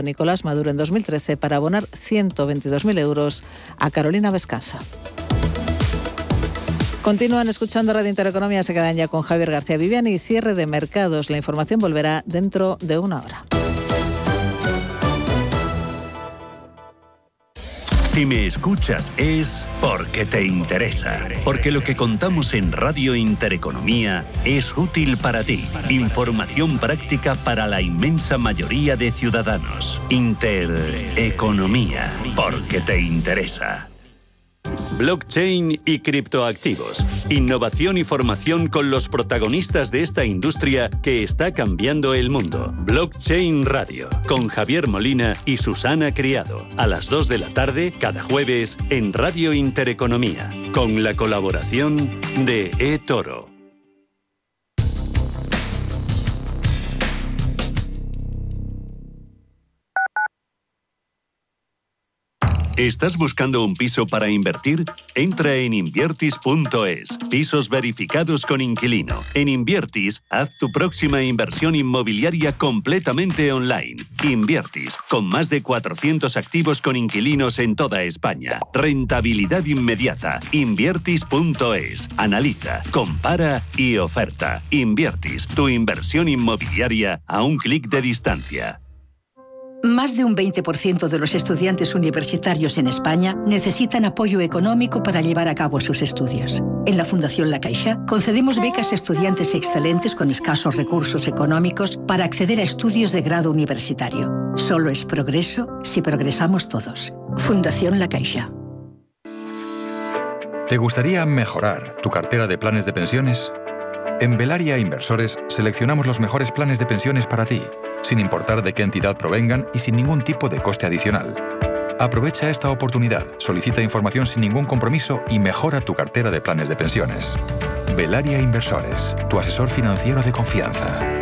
Nicolás Maduro en 2013 para abonar 122.000 euros a Carolina Vescansa. Continúan escuchando Radio Intereconomía, se quedan ya con Javier García Viviani y cierre de mercados. La información volverá dentro de una hora. Si me escuchas es porque te interesa, porque lo que contamos en Radio Intereconomía es útil para ti. Información práctica para la inmensa mayoría de ciudadanos. Intereconomía, porque te interesa. Blockchain y criptoactivos. Innovación y formación con los protagonistas de esta industria que está cambiando el mundo. Blockchain Radio, con Javier Molina y Susana Criado. A las 2 de la tarde, cada jueves, en Radio Intereconomía. Con la colaboración de eToro. ¿Estás buscando un piso para invertir? Entra en inviertis.es. Pisos verificados con inquilino. En Inviertis, haz tu próxima inversión inmobiliaria completamente online. Inviertis, con más de 400 activos con inquilinos en toda España. Rentabilidad inmediata. Inviertis.es. Analiza, compara y oferta. Inviertis, tu inversión inmobiliaria a un clic de distancia. Más de un 20% de los estudiantes universitarios en España necesitan apoyo económico para llevar a cabo sus estudios. En la Fundación La Caixa concedemos becas a estudiantes excelentes con escasos recursos económicos para acceder a estudios de grado universitario. Solo es progreso si progresamos todos. Fundación La Caixa. ¿Te gustaría mejorar tu cartera de planes de pensiones? En Velaria Inversores seleccionamos los mejores planes de pensiones para ti, sin importar de qué entidad provengan y sin ningún tipo de coste adicional. Aprovecha esta oportunidad, solicita información sin ningún compromiso y mejora tu cartera de planes de pensiones. Velaria Inversores, tu asesor financiero de confianza.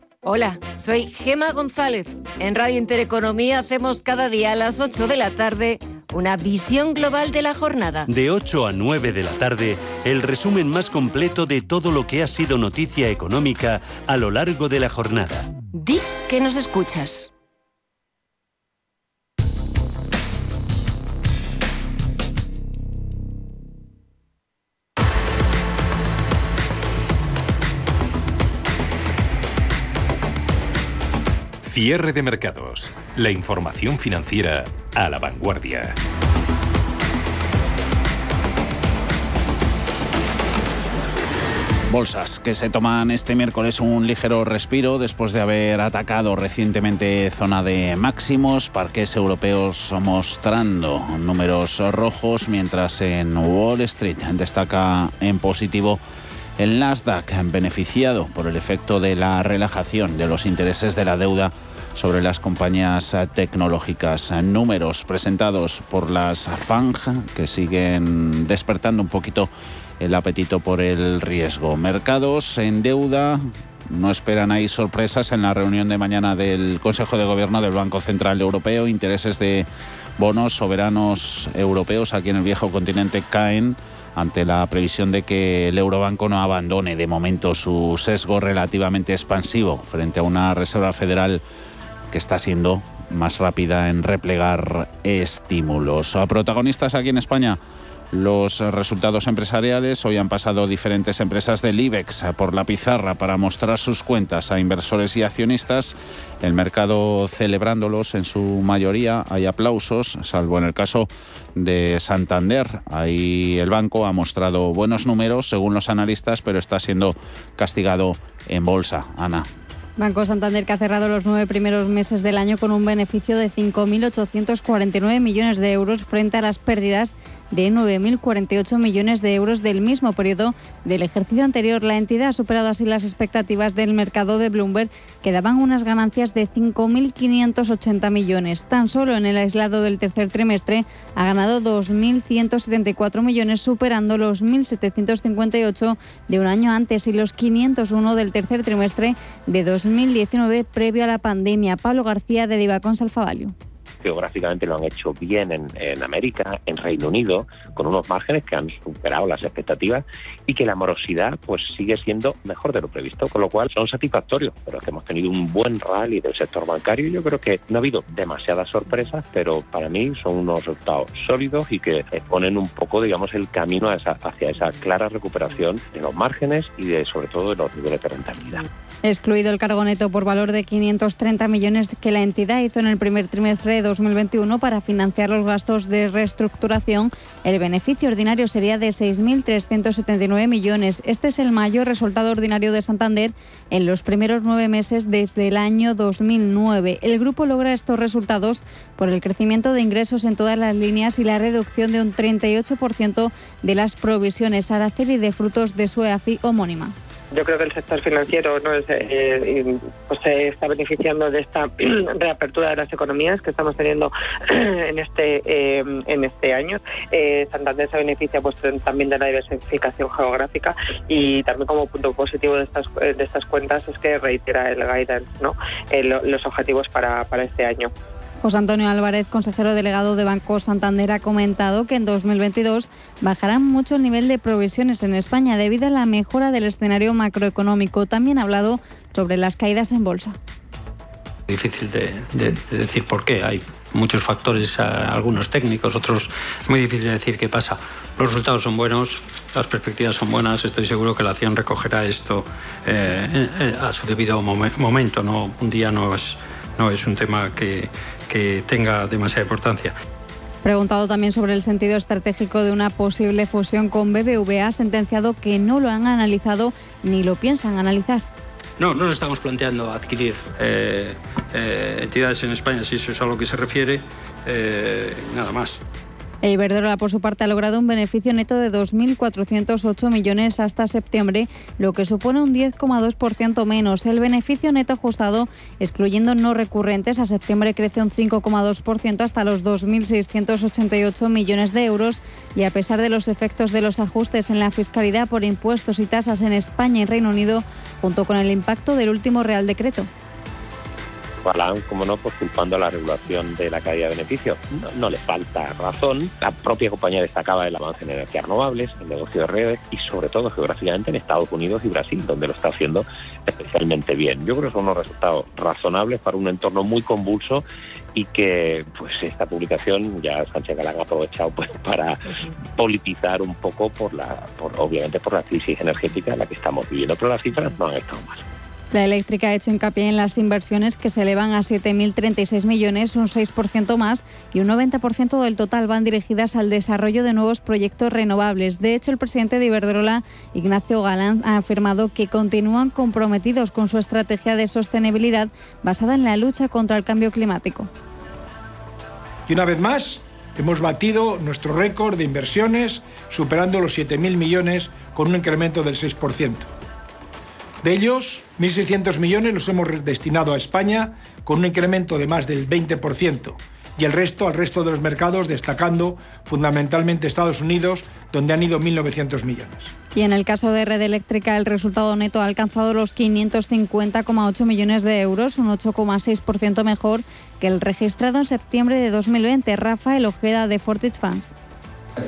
Hola, soy Gema González. En Radio Intereconomía hacemos cada día a las 8 de la tarde una visión global de la jornada. De 8 a 9 de la tarde, el resumen más completo de todo lo que ha sido noticia económica a lo largo de la jornada. Di que nos escuchas. Cierre de mercados. La información financiera a la vanguardia. Bolsas que se toman este miércoles un ligero respiro después de haber atacado recientemente zona de máximos, parques europeos mostrando números rojos, mientras en Wall Street destaca en positivo el Nasdaq, beneficiado por el efecto de la relajación de los intereses de la deuda sobre las compañías tecnológicas. Números presentados por las FANG que siguen despertando un poquito el apetito por el riesgo. Mercados en deuda. No esperan ahí sorpresas en la reunión de mañana del Consejo de Gobierno del Banco Central Europeo. Intereses de bonos soberanos europeos aquí en el viejo continente caen ante la previsión de que el Eurobanco no abandone de momento su sesgo relativamente expansivo frente a una Reserva Federal que está siendo más rápida en replegar estímulos. A protagonistas aquí en España los resultados empresariales. Hoy han pasado diferentes empresas del IBEX por la pizarra para mostrar sus cuentas a inversores y accionistas. El mercado celebrándolos en su mayoría. Hay aplausos, salvo en el caso de Santander. Ahí el banco ha mostrado buenos números según los analistas, pero está siendo castigado en bolsa. Ana. Banco Santander que ha cerrado los nueve primeros meses del año con un beneficio de 5.849 millones de euros frente a las pérdidas de 9.048 millones de euros del mismo periodo del ejercicio anterior. La entidad ha superado así las expectativas del mercado de Bloomberg, que daban unas ganancias de 5.580 millones. Tan solo en el aislado del tercer trimestre ha ganado 2.174 millones, superando los 1.758 de un año antes y los 501 del tercer trimestre de 2019 previo a la pandemia. Pablo García de Divacón Salfavalio geográficamente lo han hecho bien en, América, en Reino Unido, con unos márgenes que han superado las expectativas y que la morosidad pues sigue siendo mejor de lo previsto, con lo cual son satisfactorios. Pero que hemos tenido un buen rally del sector bancario y yo creo que no ha habido demasiadas sorpresas, pero para mí son unos resultados sólidos y que ponen un poco, digamos, el camino hacia esa clara recuperación de los márgenes y de sobre todo de los niveles de rentabilidad. Excluido el cargo neto por valor de 530 millones que la entidad hizo en el primer trimestre de 2021 para financiar los gastos de reestructuración, el beneficio ordinario sería de 6.379 millones. Este es el mayor resultado ordinario de Santander en los primeros nueve meses desde el año 2009. El grupo logra estos resultados por el crecimiento de ingresos en todas las líneas y la reducción de un 38% de las provisiones araceli de frutos de su EAFI homónima. Yo creo que el sector financiero ¿no? Eh, pues se está beneficiando de esta reapertura de las economías que estamos teniendo en este eh, en este año. Eh, Santander se beneficia pues, también de la diversificación geográfica y también como punto positivo de estas de estas cuentas es que reitera el guidance, ¿no? los objetivos para, para este año. José Antonio Álvarez, consejero delegado de Banco Santander, ha comentado que en 2022 bajará mucho el nivel de provisiones en España debido a la mejora del escenario macroeconómico. También ha hablado sobre las caídas en bolsa. Difícil de, decir por qué. Hay muchos factores, algunos técnicos, otros muy difícil de decir qué pasa. Los resultados son buenos, las perspectivas son buenas. Estoy seguro que la acción recogerá esto eh, a su debido momento. ¿no? Un día no es, no es un tema que, que tenga demasiada importancia. Preguntado también sobre el sentido estratégico de una posible fusión con BBVA, ha sentenciado que no lo han analizado ni lo piensan analizar. No, no nos estamos planteando adquirir eh, eh, entidades en España, si eso es a lo que se refiere, eh, nada más. E Iberdrola, por su parte, ha logrado un beneficio neto de 2.408 millones hasta septiembre, lo que supone un 10,2% menos. El beneficio neto ajustado, excluyendo no recurrentes, a septiembre crece un 5,2% hasta los 2.688 millones de euros y a pesar de los efectos de los ajustes en la fiscalidad por impuestos y tasas en España y Reino Unido, junto con el impacto del último Real Decreto. Como no, pues culpando a la regulación de la caída de beneficios. No, le falta razón. La propia compañía destacaba el avance en energías renovables, el negocio de redes y sobre todo geográficamente en Estados Unidos y Brasil, donde lo está haciendo especialmente bien. Yo creo que son unos resultados razonables para un entorno muy convulso y que pues esta publicación ya Sánchez Galán ha aprovechado pues para politizar un poco por la por, obviamente por la crisis energética en la que estamos viviendo, pero las cifras no han estado mal. La eléctrica ha hecho hincapié en las inversiones que se elevan a 7.036 millones, un 6% más, y un 90% del total van dirigidas al desarrollo de nuevos proyectos renovables. De hecho, el presidente de Iberdrola, Ignacio Galán, ha afirmado que continúan comprometidos con su estrategia de sostenibilidad basada en la lucha contra el cambio climático. Y una vez más, hemos batido nuestro récord de inversiones, superando los 7.000 millones con un incremento del 6%. De ellos, 1.600 millones los hemos destinado a España con un incremento de más del 20% y el resto al resto de los mercados, destacando fundamentalmente Estados Unidos, donde han ido 1.900 millones. Y en el caso de Red Eléctrica, el resultado neto ha alcanzado los 550,8 millones de euros, un 8,6% mejor que el registrado en septiembre de 2020. Rafael Ojeda de Fortich Funds.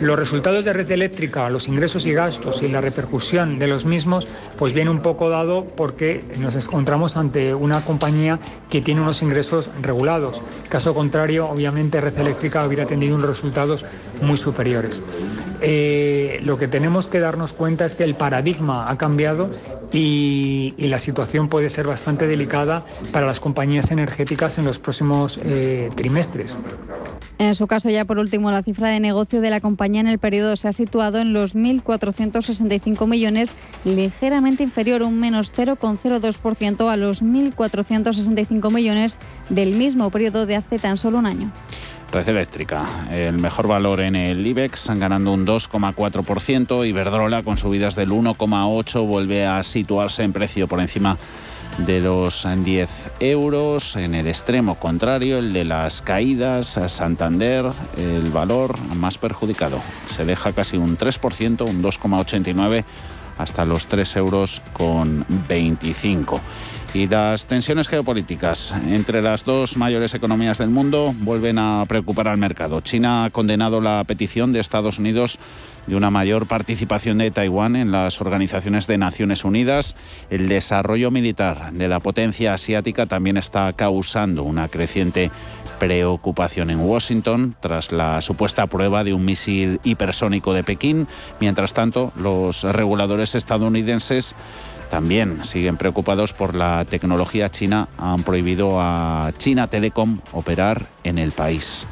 Los resultados de red eléctrica, los ingresos y gastos y la repercusión de los mismos, pues viene un poco dado porque nos encontramos ante una compañía que tiene unos ingresos regulados. Caso contrario, obviamente red eléctrica hubiera tenido unos resultados muy superiores. Eh, lo que tenemos que darnos cuenta es que el paradigma ha cambiado y, la situación puede ser bastante delicada para las compañías energéticas en los próximos eh, trimestres. En su caso, ya por último, la cifra de negocio de la compañía en el periodo se ha situado en los 1.465 millones, ligeramente inferior, un menos 0,02% a los 1.465 millones del mismo periodo de hace tan solo un año. Red Eléctrica, el mejor valor en el IBEX, ganando un 2,4%. Iberdrola, con subidas del 1,8%, vuelve a situarse en precio por encima de los 10 euros. En el extremo contrario, el de las caídas, Santander, el valor más perjudicado. Se deja casi un 3%, un 2,89% hasta los 3 euros con 25. Y las tensiones geopolíticas entre las dos mayores economías del mundo vuelven a preocupar al mercado. China ha condenado la petición de Estados Unidos de una mayor participación de Taiwán en las organizaciones de Naciones Unidas. El desarrollo militar de la potencia asiática también está causando una creciente preocupación en Washington tras la supuesta prueba de un misil hipersónico de Pekín. Mientras tanto, los reguladores estadounidenses también siguen preocupados por la tecnología china. Han prohibido a China Telecom operar en el país.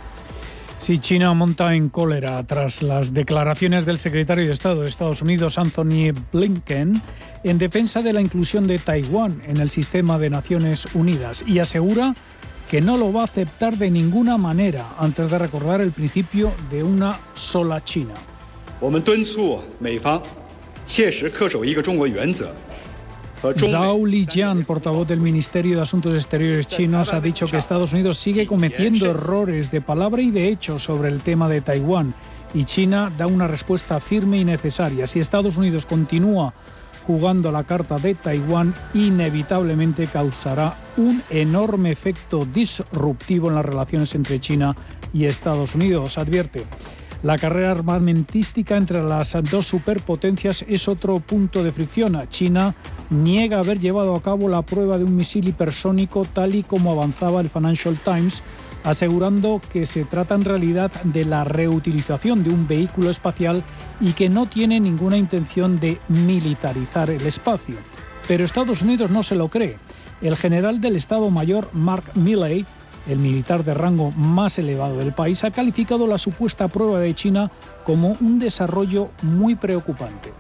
Si China monta en cólera tras las declaraciones del secretario de Estado de Estados Unidos, Anthony Blinken, en defensa de la inclusión de Taiwán en el sistema de Naciones Unidas y asegura que no lo va a aceptar de ninguna manera antes de recordar el principio de una sola China. Zhao Lijian, portavoz del Ministerio de Asuntos Exteriores chinos, ha dicho que Estados Unidos sigue cometiendo errores de palabra y de hecho sobre el tema de Taiwán y China da una respuesta firme y necesaria. Si Estados Unidos continúa jugando la carta de Taiwán, inevitablemente causará un enorme efecto disruptivo en las relaciones entre China y Estados Unidos, advierte. La carrera armamentística entre las dos superpotencias es otro punto de fricción. China niega haber llevado a cabo la prueba de un misil hipersónico tal y como avanzaba el Financial Times, asegurando que se trata en realidad de la reutilización de un vehículo espacial y que no tiene ninguna intención de militarizar el espacio. Pero Estados Unidos no se lo cree. El general del Estado Mayor Mark Milley el militar de rango más elevado del país, ha calificado la supuesta prueba de China como un desarrollo muy preocupante.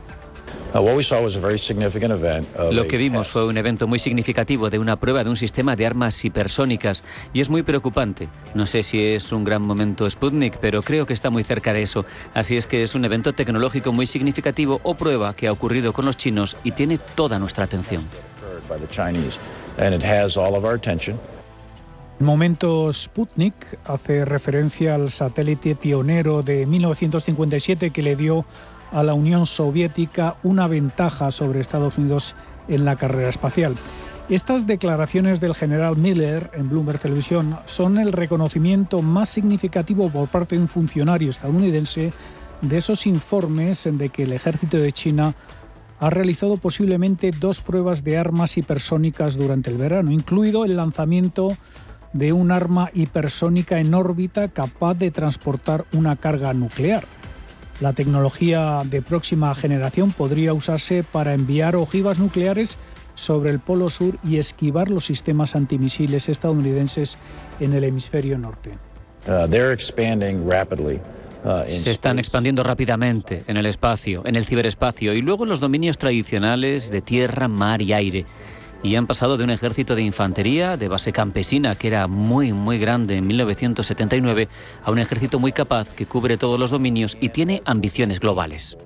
Lo que vimos fue un evento muy significativo de una prueba de un sistema de armas hipersónicas y es muy preocupante. No sé si es un gran momento Sputnik, pero creo que está muy cerca de eso. Así es que es un evento tecnológico muy significativo o prueba que ha ocurrido con los chinos y tiene toda nuestra atención. Momento Sputnik hace referencia al satélite pionero de 1957 que le dio a la Unión Soviética una ventaja sobre Estados Unidos en la carrera espacial. Estas declaraciones del general Miller en Bloomberg Televisión son el reconocimiento más significativo por parte de un funcionario estadounidense de esos informes de que el ejército de China ha realizado posiblemente dos pruebas de armas hipersónicas durante el verano, incluido el lanzamiento de un arma hipersónica en órbita capaz de transportar una carga nuclear. La tecnología de próxima generación podría usarse para enviar ojivas nucleares sobre el Polo Sur y esquivar los sistemas antimisiles estadounidenses en el hemisferio norte. Uh, uh, Se están expandiendo rápidamente en el espacio, en el ciberespacio y luego en los dominios tradicionales de tierra, mar y aire y han pasado de un ejército de infantería de base campesina que era muy muy grande en 1979 a un ejército muy capaz que cubre todos los dominios y tiene ambiciones globales.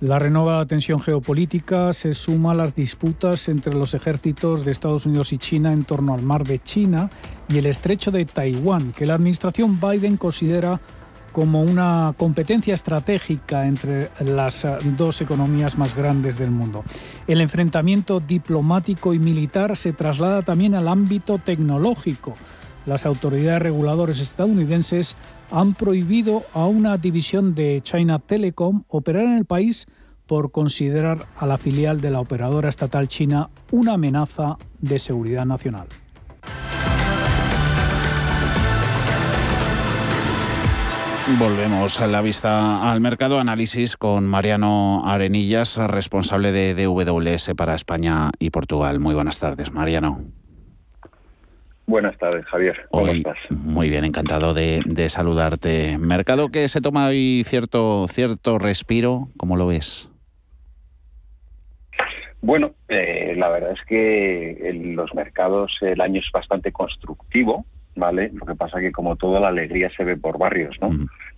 La renovada tensión geopolítica se suma a las disputas entre los ejércitos de Estados Unidos y China en torno al mar de China y el estrecho de Taiwán, que la administración Biden considera como una competencia estratégica entre las eh, dos economías más grandes del mundo. El enfrentamiento diplomático y militar se traslada también al ámbito tecnológico. Las autoridades reguladoras estadounidenses han prohibido a una división de China Telecom operar en el país por considerar a la filial de la operadora estatal china una amenaza de seguridad nacional. Volvemos a la vista al mercado. Análisis con Mariano Arenillas, responsable de DWS para España y Portugal. Muy buenas tardes, Mariano. Buenas tardes, Javier. ¿Cómo estás? Muy bien, encantado de, saludarte. Mercado que se toma hoy cierto, cierto respiro, ¿cómo lo ves? Bueno, eh, la verdad es que en los mercados el año es bastante constructivo, ¿vale? Lo que pasa que como toda la alegría se ve por barrios, ¿no?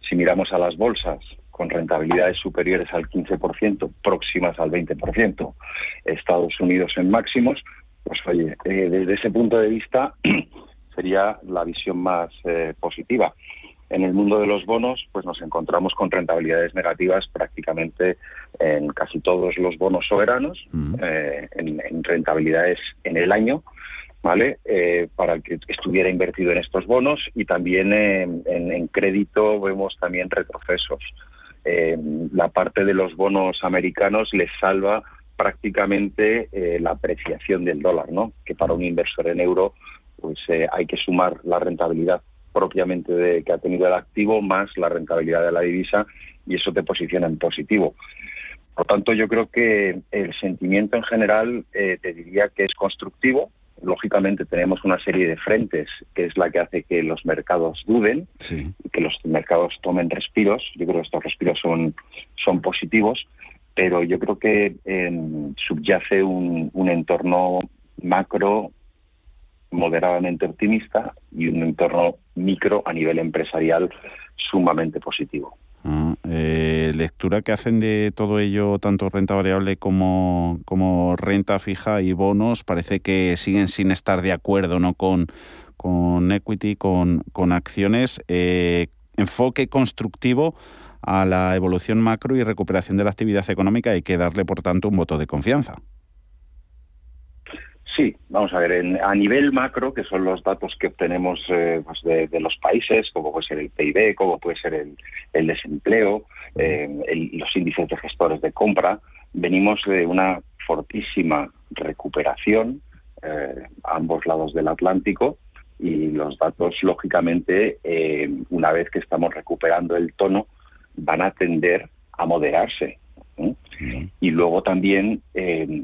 Si miramos a las bolsas con rentabilidades superiores al 15%, próximas al 20%, Estados Unidos en máximos, pues oye, eh, desde ese punto de vista sería la visión más eh, positiva. En el mundo de los bonos, pues nos encontramos con rentabilidades negativas prácticamente en casi todos los bonos soberanos, eh, en, rentabilidades en el año, ¿vale? Eh, para que estuviera invertido en estos bonos y también en, crédito vemos también retrocesos. Eh, la parte de los bonos americanos les salva prácticamente la apreciación del dólar, ¿no? Que para un inversor en euro pues hay que sumar la rentabilidad propiamente de, que ha tenido el activo más la rentabilidad de la divisa y eso te posiciona en positivo. Por tanto, yo creo que el sentimiento en general eh, te diría que es constructivo. Lógicamente tenemos una serie de frentes que es la que hace que los mercados duden y que los mercados tomen respiros. Yo creo que estos respiros son, son positivos, pero yo creo que em, subyace un, un entorno macro moderadamente optimista y un entorno micro a nivel empresarial sumamente positivo. Ah, eh, lectura que hacen de todo ello, tanto renta variable como, como renta fija y bonos, parece que siguen sin estar de acuerdo ¿no? con, con equity, con, con acciones. Eh, enfoque constructivo a la evolución macro y recuperación de la actividad económica, hay que darle, por tanto, un voto de confianza. Sí, vamos a ver, a nivel macro, que son los datos que obtenemos eh, pues de, los países, como puede ser el PIB, como puede ser el, desempleo, eh, los índices de gestores de compra, venimos de una fortísima recuperación eh, a ambos lados del Atlántico y los datos, lógicamente, una vez que estamos recuperando el tono, van a tender a moderarse. Y luego también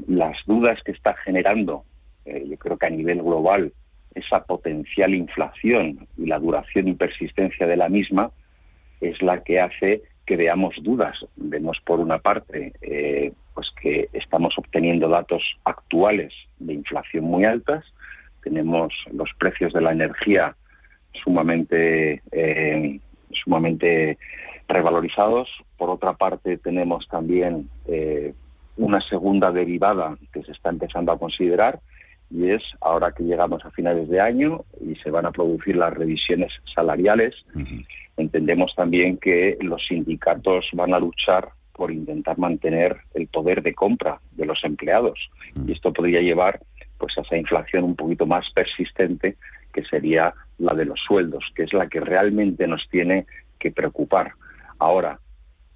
las dudas que está generando eh, yo creo que a nivel global esa potencial inflación y la duración y persistencia de la misma es la que hace que veamos dudas. Vemos por una parte eh, pues que estamos obteniendo datos actuales de inflación muy altas, tenemos los precios de la energía sumamente eh, sumamente revalorizados. Por otra parte tenemos también una segunda derivada que se está empezando a considerar, y es ahora que llegamos a finales de año y se van a producir las revisiones salariales, entendemos también que los sindicatos van a luchar por intentar mantener el poder de compra de los empleados. Y esto podría llevar pues a esa inflación un poquito más persistente que sería la de los sueldos, que es la que realmente nos tiene que preocupar. Ahora,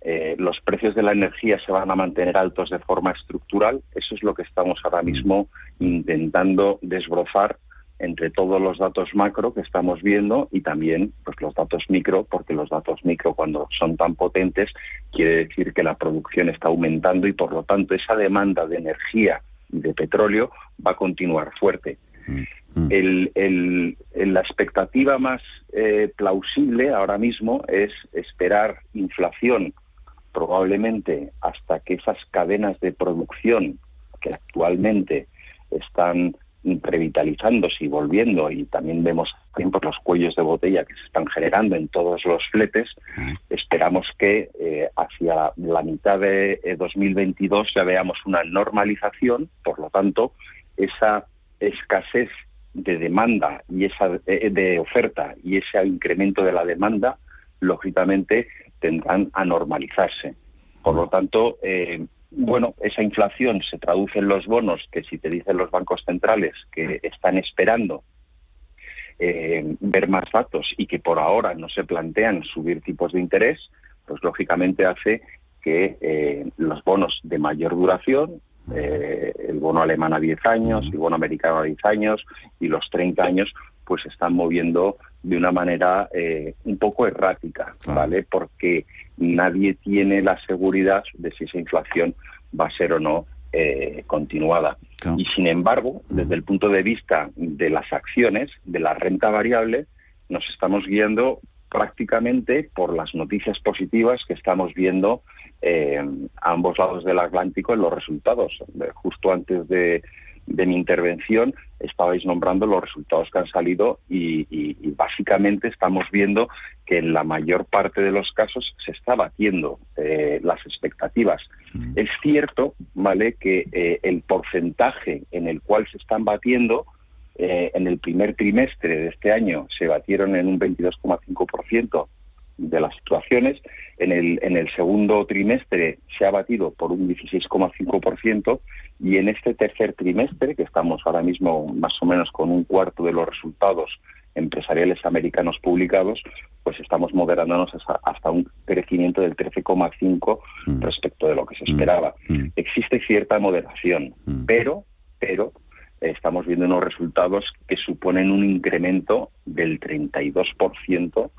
eh, los precios de la energía se van a mantener altos de forma estructural. Eso es lo que estamos ahora mismo intentando desbrozar entre todos los datos macro que estamos viendo y también pues, los datos micro, porque los datos micro cuando son tan potentes quiere decir que la producción está aumentando y por lo tanto esa demanda de energía y de petróleo va a continuar fuerte. Mm. El, la expectativa más eh, plausible ahora mismo es esperar inflación probablemente hasta que esas cadenas de producción que actualmente están revitalizándose y volviendo y también vemos los cuellos de botella que se están generando en todos los fletes, esperamos que eh, hacia la mitad de 2022 eh, ya veamos una normalización, por lo tanto, esa escasez de demanda y esa eh, de oferta y ese incremento de la demanda, lógicamente tendrán a normalizarse. Por lo tanto, eh, bueno, esa inflación se traduce en los bonos que si te dicen los bancos centrales que están esperando eh, ver más datos y que por ahora no se plantean subir tipos de interés, pues lógicamente hace que eh, los bonos de mayor duración, el bono alemán a 10 años, el bono americano a 10 años y los 30 años, pues se están moviendo de una manera eh, un poco errática, ¿vale? Porque nadie tiene la seguridad de si esa inflación va a ser o no eh, continuada. Y sin embargo, desde el punto de vista de las acciones, de la renta variable, nos estamos guiando prácticamente por las noticias positivas que estamos viendo eh, a ambos lados del Atlántico en los resultados. Justo antes de, mi intervención estabais nombrando los resultados que han salido y, básicamente estamos viendo que en la mayor parte de los casos se está batiendo eh, las expectativas. Mm. Es cierto, ¿vale?, que eh, el porcentaje en el cual se están batiendo en el primer trimestre de este año se batieron en un 22,5% de las situaciones. En el, en el segundo trimestre se ha batido por un 16,5% y en este tercer trimestre, que estamos ahora mismo más o menos con un cuarto de los resultados empresariales americanos publicados, pues estamos moderándonos hasta, un crecimiento del 13,5 mm. respecto de lo que se mm. esperaba. Mm. Existe cierta moderación, pero, pero estamos viendo unos resultados que suponen un incremento del 32%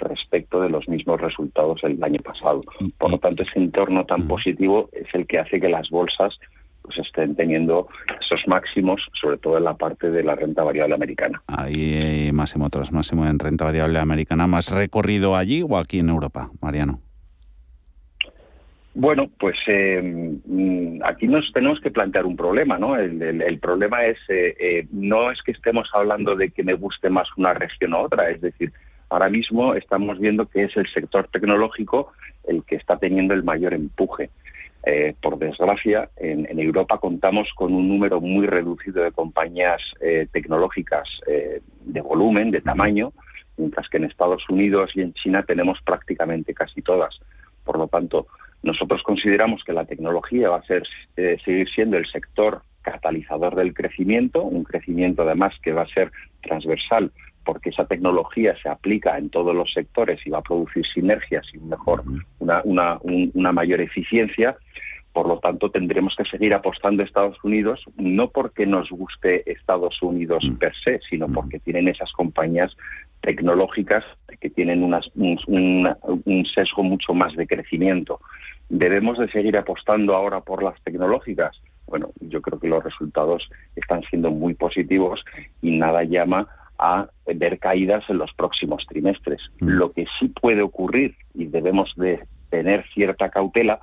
respecto de los mismos resultados el año pasado. Por lo tanto, ese entorno tan positivo es el que hace que las bolsas pues estén teniendo esos máximos, sobre todo en la parte de la renta variable americana. Ahí máximo tras máximo en renta variable americana. ¿Más recorrido allí o aquí en Europa, Mariano? Bueno, pues eh, mm, aquí nos tenemos que plantear un problema, ¿no? El, problema es, eh, eh, no es que estemos hablando de que me guste más una región u otra, es decir, ahora mismo estamos viendo que es el sector tecnológico el que está teniendo el mayor empuje. Eh, por desgracia, en, Europa contamos con un número muy reducido de compañías eh, tecnológicas eh, de volumen, de tamaño, mientras que en Estados Unidos y en China tenemos prácticamente casi todas. Por lo tanto, nosotros consideramos que la tecnología va a ser, seguir siendo el sector catalizador del crecimiento, un crecimiento además que va a ser transversal porque esa tecnología se aplica en todos los sectores y va a producir sinergias y mejor, una, una, mayor eficiencia. Por lo tanto, tendremos que seguir apostando a Estados Unidos, no porque nos guste Estados Unidos per se, sino porque tienen esas compañías tecnológicas que tienen un, un, sesgo mucho más de crecimiento. ¿Debemos de seguir apostando ahora por las tecnológicas? Bueno, yo creo que los resultados están siendo muy positivos y nada llama a ver caídas en los próximos trimestres. Mm. Lo que sí puede ocurrir y debemos de tener cierta cautela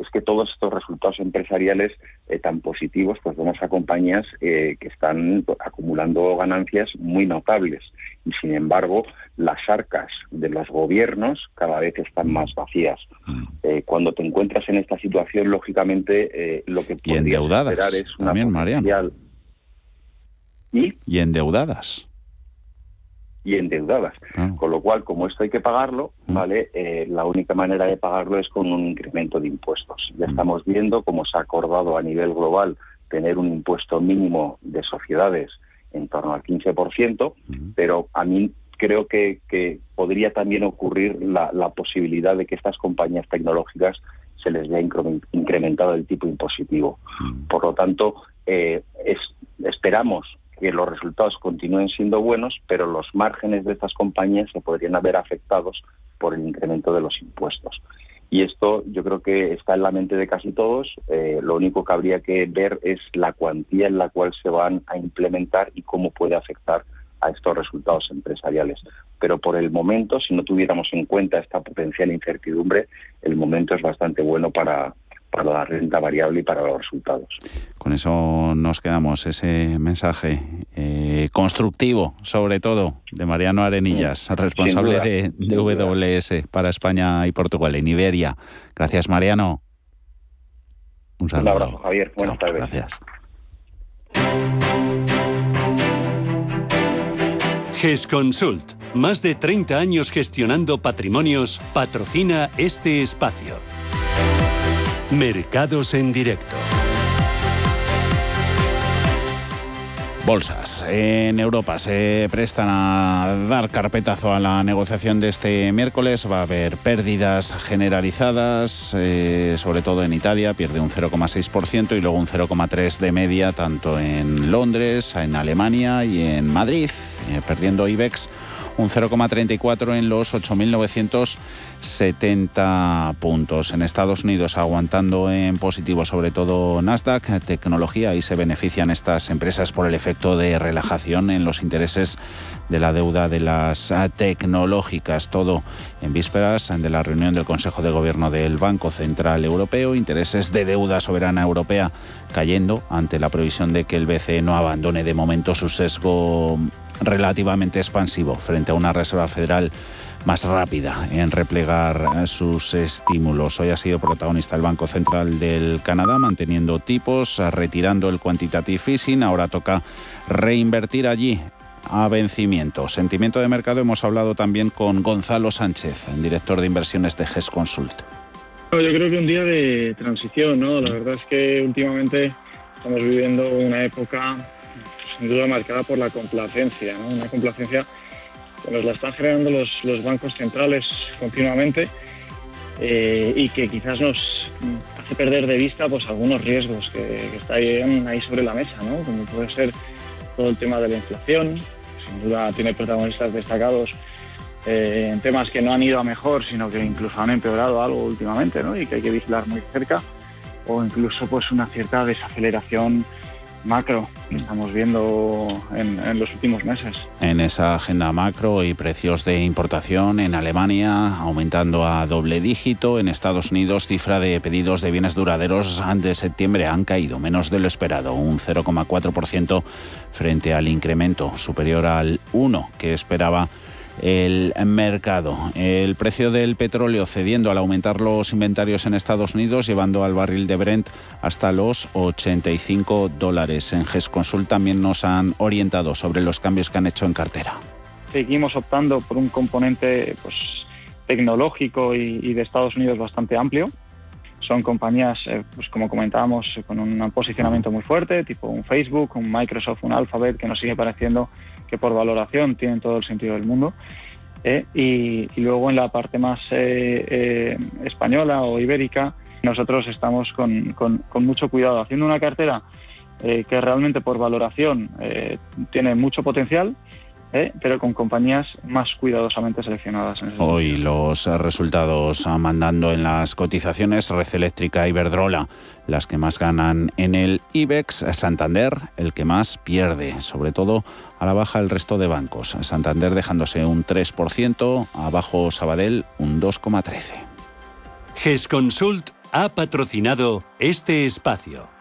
es que todos estos resultados empresariales eh, tan positivos, pues vemos a compañías eh, que están acumulando ganancias muy notables y sin embargo las arcas de los gobiernos cada vez están más vacías. Mm. Eh, cuando te encuentras en esta situación, lógicamente lo que podrías esperar es una también, ¿Y? y endeudadas y endeudadas. Ah. Con lo cual, como esto hay que pagarlo, mm. ¿vale? Eh, la única manera de pagarlo es con un incremento de impuestos. Ya mm. estamos viendo cómo se ha acordado a nivel global tener un impuesto mínimo de sociedades en torno al 15%, mm. pero a mí creo que, podría también ocurrir la, posibilidad de que estas compañías tecnológicas se les vea incrementado el tipo impositivo. Por lo tanto, eh, es, esperamos que los resultados continúen siendo buenos, pero los márgenes de estas compañías se podrían haber afectados por el incremento de los impuestos. Y esto yo creo que está en la mente de casi todos. Eh, lo único que habría que ver es la cuantía en la cual se van a implementar y cómo puede afectar a estos resultados empresariales. Pero por el momento, si no tuviéramos en cuenta esta potencial incertidumbre, el momento es bastante bueno para, para la renta variable y para los resultados. Con eso nos quedamos, ese mensaje eh, constructivo, sobre todo, de Mariano Arenillas, responsable de, WS para España y Portugal, en Iberia. Gracias, Mariano. Un saludo. Un abrazo, Javier. Buenas tardes. Gracias. GESConsult, más de 30 años gestionando patrimonios, patrocina este espacio. Mercados en directo. Bolsas en Europa se prestan a dar carpetazo a la negociación de este miércoles. Va a haber pérdidas generalizadas, eh, sobre todo en Italia, pierde un 0,6% y luego un 0,3% de media tanto en Londres, en Alemania y en Madrid, eh, perdiendo IBEX un 0,34 en los 8.970 puntos. En Estados Unidos aguantando en positivo sobre todo Nasdaq, tecnología, y se benefician estas empresas por el efecto de relajación en los intereses de la deuda de las tecnológicas. Todo en vísperas de la reunión del Consejo de Gobierno del Banco Central Europeo, intereses de deuda soberana europea cayendo ante la previsión de que el BCE no abandone de momento su sesgo relativamente expansivo frente a una Reserva Federal más rápida en replegar sus estímulos. Hoy ha sido protagonista el Banco Central del Canadá, manteniendo tipos, retirando el quantitative easing. Ahora toca reinvertir allí a vencimiento. Sentimiento de mercado, hemos hablado también con Gonzalo Sánchez, director de inversiones de GES Consult. Yo creo que un día de transición, ¿no? La verdad es que últimamente estamos viviendo una época sin duda marcada por la complacencia. Una complacencia que nos la están generando los, los bancos centrales continuamente eh, y que quizás nos hace perder de vista pues algunos riesgos que, que están ahí sobre la mesa, ¿no? Como puede ser todo el tema de la inflación, sin duda tiene protagonistas destacados eh, en temas que no han ido a mejor, sino que incluso han empeorado algo últimamente, ¿no? Y que hay que vigilar muy cerca, o incluso pues una cierta desaceleración macro estamos viendo en, los últimos meses. En esa agenda macro y precios de importación en Alemania aumentando a doble dígito, en Estados Unidos cifra de pedidos de bienes duraderos de septiembre han caído menos de lo esperado, un 0,4% frente al incremento superior al 1 que esperaba el mercado. El precio del petróleo cediendo al aumentar los inventarios en Estados Unidos, llevando al barril de Brent hasta los 85 dólares. En GESConsult también nos han orientado sobre los cambios que han hecho en cartera. Seguimos optando por un componente pues, tecnológico y, y de Estados Unidos bastante amplio. Son compañías, eh, pues como comentábamos, con un posicionamiento muy fuerte, tipo un Facebook, un Microsoft, un Alphabet, que nos sigue pareciendo que por valoración tienen todo el sentido del mundo. ¿eh? Y, y, luego en la parte más eh, eh, española o ibérica, nosotros estamos con, con, con, mucho cuidado, haciendo una cartera que realmente por valoración tiene mucho potencial, ¿eh? pero con compañías más cuidadosamente seleccionadas. En Hoy los resultados mandando en las cotizaciones Red Eléctrica y Iberdrola, las que más ganan en el IBEX, Santander el que más pierde, sobre todo a la baja el resto de bancos. Santander dejándose un 3%, abajo Sabadell un 2,13. GESConsult ha patrocinado este espacio.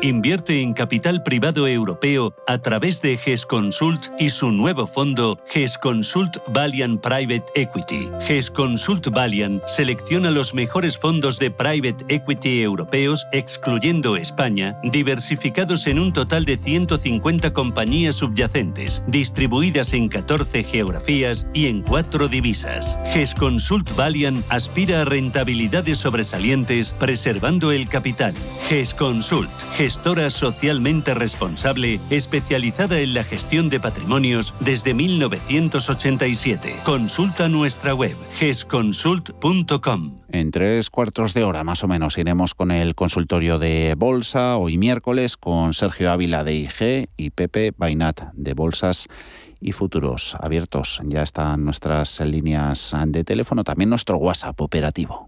Invierte en capital privado europeo a través de GESConsult y su nuevo fondo GESConsult Valiant Private Equity. GESConsult Valiant selecciona los mejores fondos de private equity europeos, excluyendo España, diversificados en un total de 150 compañías subyacentes, distribuidas en 14 geografías y en 4 divisas. GESConsult Valiant aspira a rentabilidades sobresalientes preservando el capital. GESConsult gestora socialmente responsable especializada en la gestión de patrimonios desde 1987. Consulta nuestra web gesconsult.com. En tres cuartos de hora más o menos iremos con el consultorio de Bolsa hoy miércoles con Sergio Ávila de IG y Pepe Bainat de Bolsas y futuros abiertos. Ya están nuestras líneas de teléfono, también nuestro WhatsApp operativo.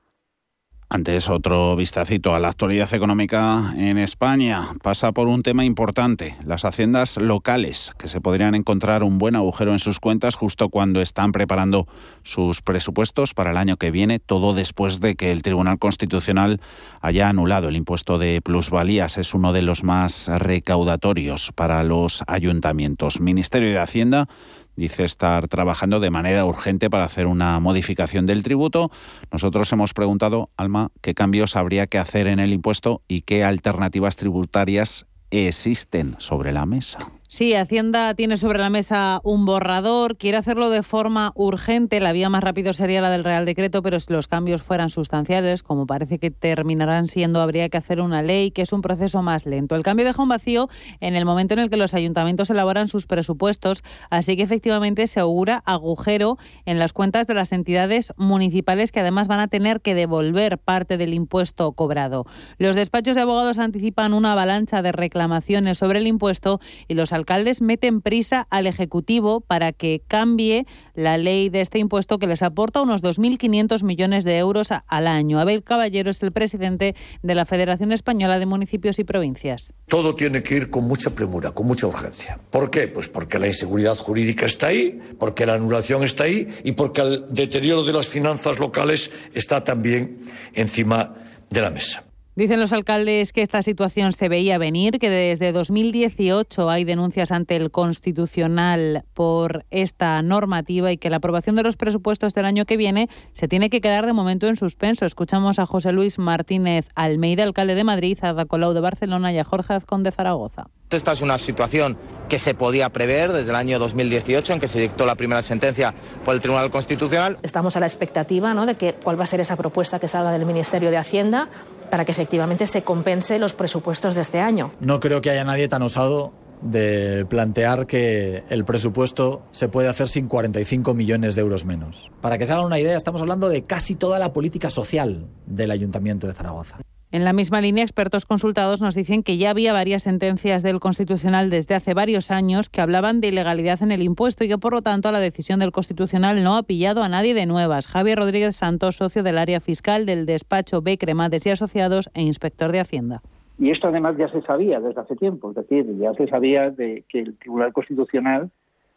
Antes otro vistacito a la actualidad económica en España. Pasa por un tema importante, las haciendas locales, que se podrían encontrar un buen agujero en sus cuentas justo cuando están preparando sus presupuestos para el año que viene, todo después de que el Tribunal Constitucional haya anulado el impuesto de plusvalías. Es uno de los más recaudatorios para los ayuntamientos. Ministerio de Hacienda dice estar trabajando de manera urgente para hacer una modificación del tributo. Nosotros hemos preguntado, Alma, qué cambios habría que hacer en el impuesto y qué alternativas tributarias existen sobre la mesa. Sí, Hacienda tiene sobre la mesa un borrador, quiere hacerlo de forma urgente. La vía más rápida sería la del Real Decreto, pero si los cambios fueran sustanciales, como parece que terminarán siendo, habría que hacer una ley, que es un proceso más lento. El cambio deja un vacío en el momento en el que los ayuntamientos elaboran sus presupuestos, así que efectivamente se augura agujero en las cuentas de las entidades municipales que además van a tener que devolver parte del impuesto cobrado. Los despachos de abogados anticipan una avalancha de reclamaciones sobre el impuesto y los alcaldes meten prisa al Ejecutivo para que cambie la ley de este impuesto que les aporta unos 2.500 millones de euros al año. Abel Caballero es el presidente de la Federación Española de Municipios y Provincias. Todo tiene que ir con mucha premura, con mucha urgencia. ¿Por qué? Pues porque la inseguridad jurídica está ahí, porque la anulación está ahí y porque el deterioro de las finanzas locales está también encima de la mesa. Dicen los alcaldes que esta situación se veía venir, que desde 2018 hay denuncias ante el Constitucional por esta normativa y que la aprobación de los presupuestos del año que viene se tiene que quedar de momento en suspenso. Escuchamos a José Luis Martínez Almeida, alcalde de Madrid, a Dacolau de Barcelona y a Jorge Azcón de Zaragoza. Esta es una situación que se podía prever desde el año 2018, en que se dictó la primera sentencia por el Tribunal Constitucional. Estamos a la expectativa ¿no? de que, cuál va a ser esa propuesta que salga del Ministerio de Hacienda para que efectivamente se compense los presupuestos de este año. No creo que haya nadie tan osado de plantear que el presupuesto se puede hacer sin 45 millones de euros menos. Para que se hagan una idea, estamos hablando de casi toda la política social del Ayuntamiento de Zaragoza. En la misma línea, expertos consultados nos dicen que ya había varias sentencias del Constitucional desde hace varios años que hablaban de ilegalidad en el impuesto y que, por lo tanto, la decisión del Constitucional no ha pillado a nadie de nuevas. Javier Rodríguez Santos, socio del área fiscal del despacho B. Cremades y Asociados e inspector de Hacienda. Y esto además ya se sabía desde hace tiempo, es decir, ya se sabía de que el Tribunal Constitucional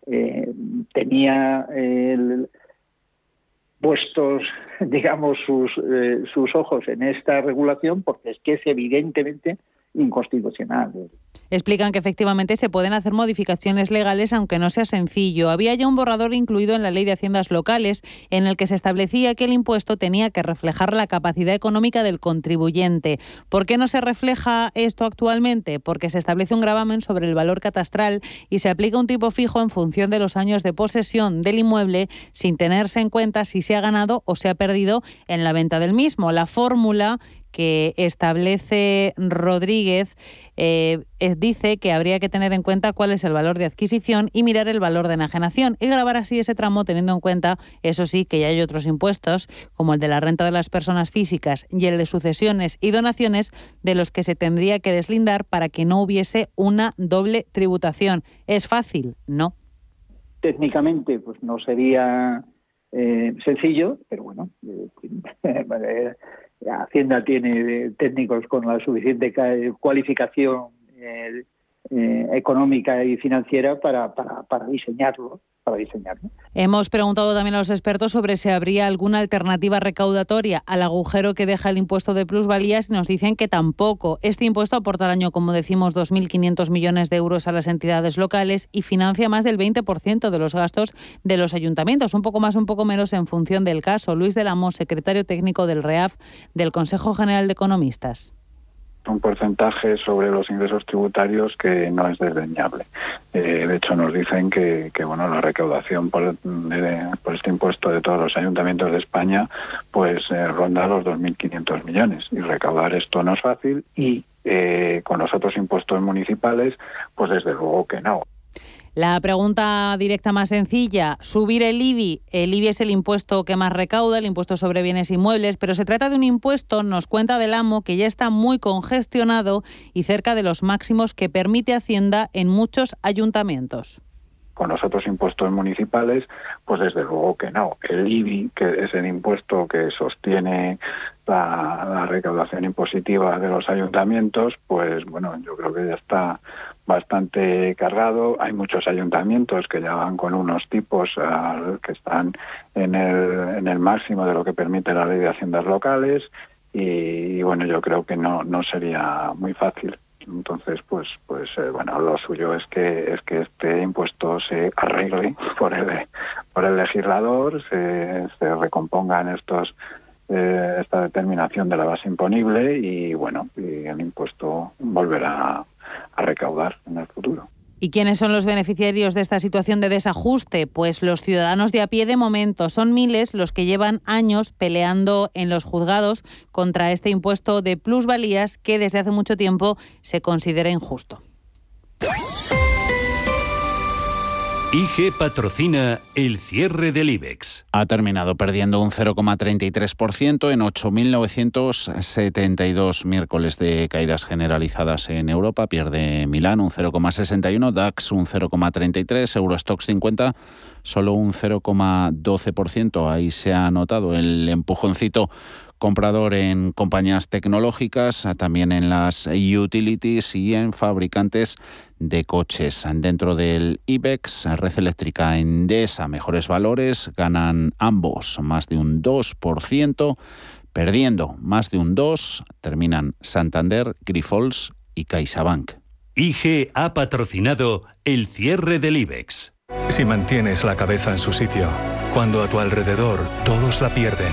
eh, tenía el puestos, digamos, sus, eh, sus ojos en esta regulación porque es que es evidentemente inconstitucional. Explican que efectivamente se pueden hacer modificaciones legales aunque no sea sencillo. Había ya un borrador incluido en la Ley de Haciendas Locales en el que se establecía que el impuesto tenía que reflejar la capacidad económica del contribuyente. ¿Por qué no se refleja esto actualmente? Porque se establece un gravamen sobre el valor catastral y se aplica un tipo fijo en función de los años de posesión del inmueble sin tenerse en cuenta si se ha ganado o se ha perdido en la venta del mismo. La fórmula que establece Rodríguez eh, dice que habría que tener en cuenta cuál es el valor de adquisición y mirar el valor de enajenación y grabar así ese tramo teniendo en cuenta, eso sí, que ya hay otros impuestos, como el de la renta de las personas físicas y el de sucesiones y donaciones, de los que se tendría que deslindar para que no hubiese una doble tributación. ¿Es fácil? No. Técnicamente, pues no sería eh, sencillo, pero bueno, eh, Hacienda tiene técnicos con la suficiente cualificación eh, eh, económica y financiera para, diseñarlo. Para diseñarlo. Hemos preguntado también a los expertos sobre si habría alguna alternativa recaudatoria al agujero que deja el impuesto de plusvalías y nos dicen que tampoco. Este impuesto aporta al año, como decimos, 2.500 millones de euros a las entidades locales y financia más del 20% de los gastos de los ayuntamientos, un poco más, un poco menos en función del caso. Luis de Lamos, secretario técnico del REAF del Consejo General de Economistas un porcentaje sobre los ingresos tributarios que no es desdeñable. Eh, de hecho, nos dicen que, bueno, la recaudación por, este impuesto de todos los ayuntamientos de España pues eh, ronda los 2.500 millones y recaudar esto no es fácil y eh, con los otros impuestos municipales, pues desde luego que no. La pregunta directa más sencilla, subir el IBI. El IBI es el impuesto que más recauda, el impuesto sobre bienes inmuebles, pero se trata de un impuesto, nos cuenta del amo, que ya está muy congestionado y cerca de los máximos que permite Hacienda en muchos ayuntamientos con los otros impuestos municipales, pues desde luego que no. El IBI, que es el impuesto que sostiene la, la, recaudación impositiva de los ayuntamientos, pues bueno, yo creo que ya está bastante cargado. Hay muchos ayuntamientos que ya van con unos tipos que están en el, en el máximo de lo que permite la ley de haciendas locales y, bueno, yo creo que no, no sería muy fácil. Entonces, pues, pues eh, bueno, lo suyo es que es que este impuesto se arregle por el por el legislador, se, se recompongan estos eh, esta determinación de la base imponible y bueno, y el impuesto volverá a recaudar en el futuro. ¿Y quiénes son los beneficiarios de esta situación de desajuste? Pues los ciudadanos de a pie de momento. Son miles los que llevan años peleando en los juzgados contra este impuesto de plusvalías que desde hace mucho tiempo se considera injusto. IG patrocina el cierre del IBEX. Ha terminado perdiendo un 0,33% en 8.972 miércoles de caídas generalizadas en Europa. Pierde Milán un 0,61, DAX un 0,33, Eurostox 50 solo un 0,12%. Ahí se ha notado el empujoncito comprador en compañías tecnológicas, también en las utilities y en fabricantes de coches. Dentro del IBEX, Red Eléctrica, Endesa, mejores valores, ganan ambos más de un 2%, perdiendo más de un 2%, terminan Santander, Grifols y CaixaBank. IG ha patrocinado el cierre del IBEX. Si mantienes la cabeza en su sitio, cuando a tu alrededor todos la pierden,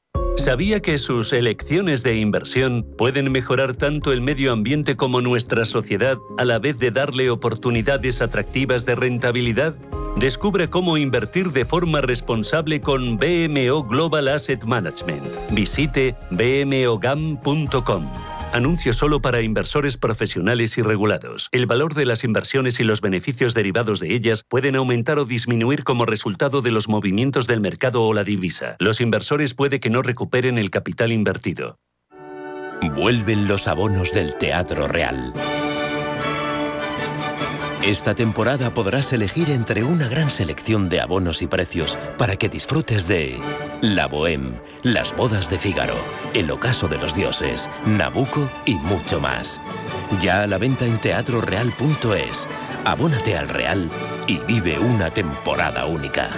¿Sabía que sus elecciones de inversión pueden mejorar tanto el medio ambiente como nuestra sociedad a la vez de darle oportunidades atractivas de rentabilidad? Descubre cómo invertir de forma responsable con BMO Global Asset Management. Visite bmogam.com. Anuncio solo para inversores profesionales y regulados. El valor de las inversiones y los beneficios derivados de ellas pueden aumentar o disminuir como resultado de los movimientos del mercado o la divisa. Los inversores puede que no recuperen el capital invertido. Vuelven los abonos del Teatro Real. Esta temporada podrás elegir entre una gran selección de abonos y precios para que disfrutes de La Bohème, Las Bodas de Fígaro, El Ocaso de los Dioses, Nabucco y mucho más. Ya a la venta en teatroreal.es. Abónate al Real y vive una temporada única.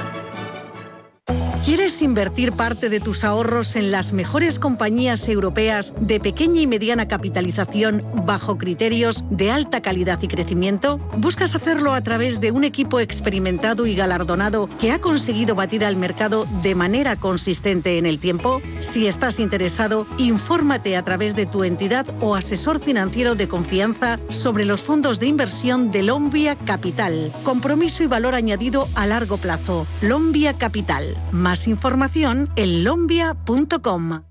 ¿Quieres invertir parte de tus ahorros en las mejores compañías europeas de pequeña y mediana capitalización bajo criterios de alta calidad y crecimiento? ¿Buscas hacerlo a través de un equipo experimentado y galardonado que ha conseguido batir al mercado de manera consistente en el tiempo? Si estás interesado, infórmate a través de tu entidad o asesor financiero de confianza sobre los fondos de inversión de Lombia Capital. Compromiso y valor añadido a largo plazo. Lombia Capital. Información en lombia.com.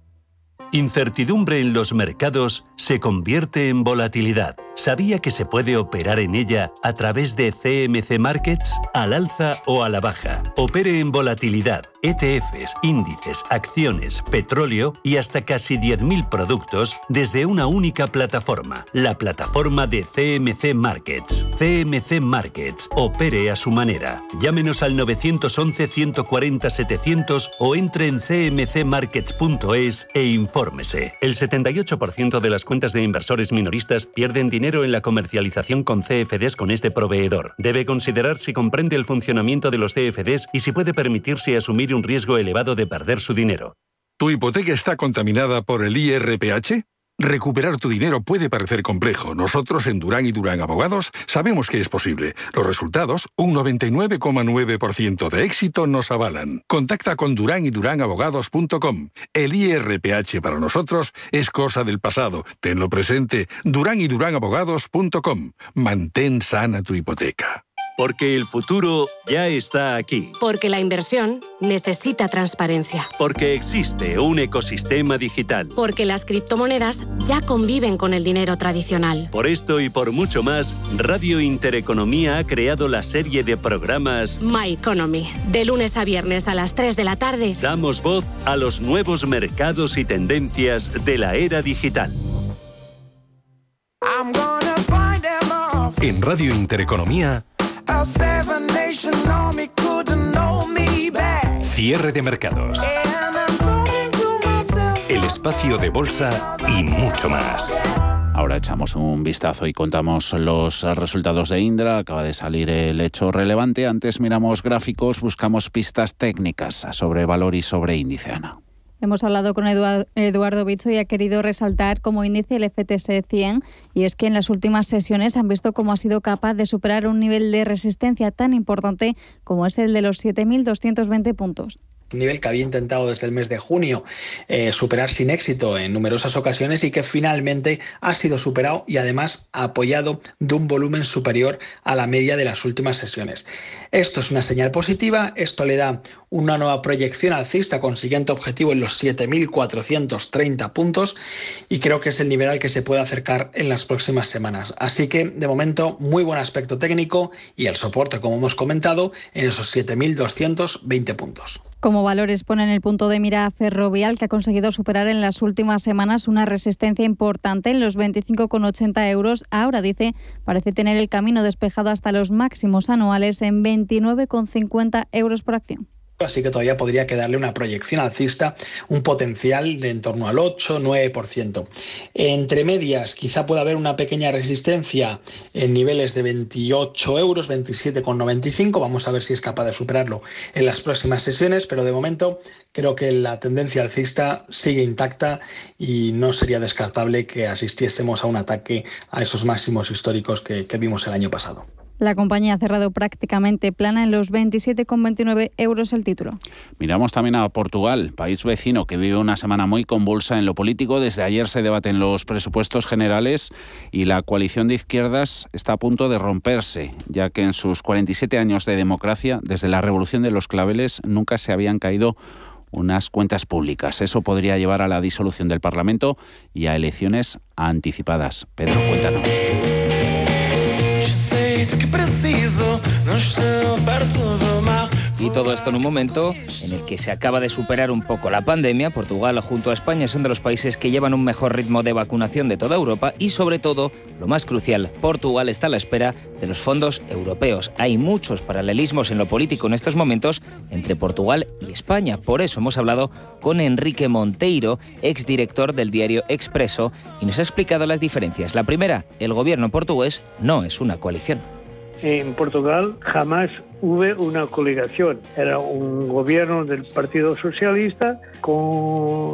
Incertidumbre en los mercados se convierte en volatilidad. ¿Sabía que se puede operar en ella a través de CMC Markets? Al alza o a la baja. Opere en volatilidad, ETFs, índices, acciones, petróleo y hasta casi 10.000 productos desde una única plataforma. La plataforma de CMC Markets. CMC Markets. Opere a su manera. Llámenos al 911-140-700 o entre en cmcmarkets.es e infórmese. El 78% de las cuentas de inversores minoristas pierden dinero en la comercialización con CFDs con este proveedor. Debe considerar si comprende el funcionamiento de los CFDs y si puede permitirse asumir un riesgo elevado de perder su dinero. ¿Tu hipoteca está contaminada por el IRPH? Recuperar tu dinero puede parecer complejo. Nosotros en Durán y Durán Abogados sabemos que es posible. Los resultados, un 99,9% de éxito, nos avalan. Contacta con Durán y Abogados.com. El IRPH para nosotros es cosa del pasado. Tenlo presente. Durán y Abogados.com. Mantén sana tu hipoteca. Porque el futuro ya está aquí. Porque la inversión necesita transparencia. Porque existe un ecosistema digital. Porque las criptomonedas ya conviven con el dinero tradicional. Por esto y por mucho más, Radio Intereconomía ha creado la serie de programas My Economy. De lunes a viernes a las 3 de la tarde. Damos voz a los nuevos mercados y tendencias de la era digital. En Radio Intereconomía, Cierre de mercados. El espacio de bolsa y mucho más. Ahora echamos un vistazo y contamos los resultados de Indra. Acaba de salir el hecho relevante. Antes miramos gráficos, buscamos pistas técnicas sobre valor y sobre índice, Ana. Hemos hablado con Eduardo Bicho y ha querido resaltar como índice el FTS 100 y es que en las últimas sesiones han visto cómo ha sido capaz de superar un nivel de resistencia tan importante como es el de los 7.220 puntos un nivel que había intentado desde el mes de junio eh, superar sin éxito en numerosas ocasiones y que finalmente ha sido superado y además apoyado de un volumen superior a la media de las últimas sesiones. Esto es una señal positiva, esto le da una nueva proyección alcista con siguiente objetivo en los 7.430 puntos y creo que es el nivel al que se puede acercar en las próximas semanas. Así que de momento muy buen aspecto técnico y el soporte, como hemos comentado, en esos 7.220 puntos. Como valores ponen el punto de mira Ferrovial, que ha conseguido superar en las últimas semanas una resistencia importante en los 25,80 euros. Ahora dice, parece tener el camino despejado hasta los máximos anuales en 29,50 euros por acción así que todavía podría quedarle una proyección alcista, un potencial de en torno al 8-9%. Entre medias, quizá pueda haber una pequeña resistencia en niveles de 28 euros, 27,95. Vamos a ver si es capaz de superarlo en las próximas sesiones, pero de momento creo que la tendencia alcista sigue intacta y no sería descartable que asistiésemos a un ataque a esos máximos históricos que, que vimos el año pasado. La compañía ha cerrado prácticamente plana en los 27,29 euros el título. Miramos también a Portugal, país vecino que vive una semana muy convulsa en lo político. Desde ayer se debaten los presupuestos generales y la coalición de izquierdas está a punto de romperse, ya que en sus 47 años de democracia, desde la revolución de los claveles, nunca se habían caído unas cuentas públicas. Eso podría llevar a la disolución del Parlamento y a elecciones anticipadas. Pedro, cuéntanos. jeito que preciso. Não estou perto do Y todo esto en un momento en el que se acaba de superar un poco la pandemia. Portugal junto a España son de los países que llevan un mejor ritmo de vacunación de toda Europa y sobre todo, lo más crucial, Portugal está a la espera de los fondos europeos. Hay muchos paralelismos en lo político en estos momentos entre Portugal y España. Por eso hemos hablado con Enrique Monteiro, exdirector del diario Expreso, y nos ha explicado las diferencias. La primera, el gobierno portugués no es una coalición en Portugal jamás hubo una coligación. Era un gobierno del Partido Socialista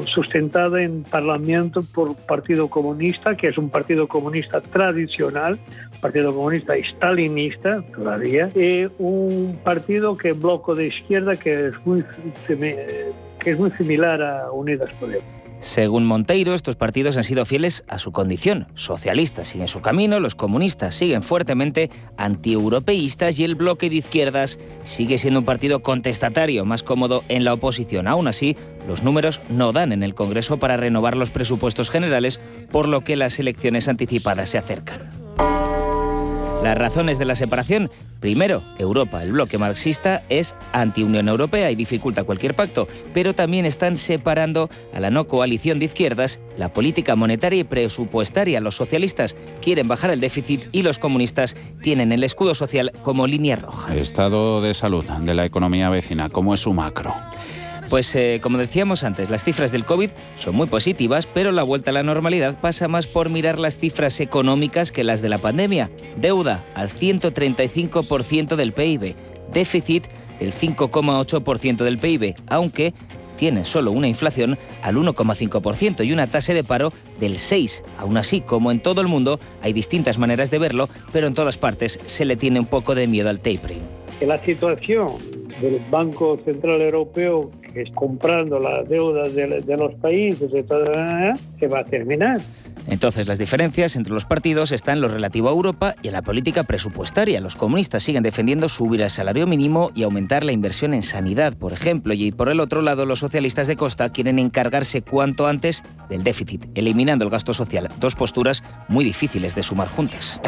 sustentado en Parlamento por Partido Comunista, que es un Partido Comunista tradicional, Partido Comunista stalinista todavía, y un partido que bloco de izquierda que es muy, que es muy similar a Unidas Podemos. Según Monteiro, estos partidos han sido fieles a su condición. Socialistas siguen su camino, los comunistas siguen fuertemente antieuropeístas y el bloque de izquierdas sigue siendo un partido contestatario, más cómodo en la oposición. Aún así, los números no dan en el Congreso para renovar los presupuestos generales, por lo que las elecciones anticipadas se acercan. Las razones de la separación. Primero, Europa, el bloque marxista, es anti-Unión Europea y dificulta cualquier pacto, pero también están separando a la no coalición de izquierdas la política monetaria y presupuestaria. Los socialistas quieren bajar el déficit y los comunistas tienen el escudo social como línea roja. Estado de salud de la economía vecina, ¿cómo es su macro? Pues eh, como decíamos antes, las cifras del COVID son muy positivas, pero la vuelta a la normalidad pasa más por mirar las cifras económicas que las de la pandemia. Deuda al 135% del PIB, déficit del 5,8% del PIB, aunque tiene solo una inflación al 1,5% y una tasa de paro del 6%. Aún así, como en todo el mundo, hay distintas maneras de verlo, pero en todas partes se le tiene un poco de miedo al tapering. La situación del Banco Central Europeo comprando las deudas de, los países, y todo, se va a terminar. Entonces, las diferencias entre los partidos están en lo relativo a Europa y en la política presupuestaria. Los comunistas siguen defendiendo subir el salario mínimo y aumentar la inversión en sanidad, por ejemplo, y por el otro lado, los socialistas de Costa quieren encargarse cuanto antes del déficit, eliminando el gasto social. Dos posturas muy difíciles de sumar juntas.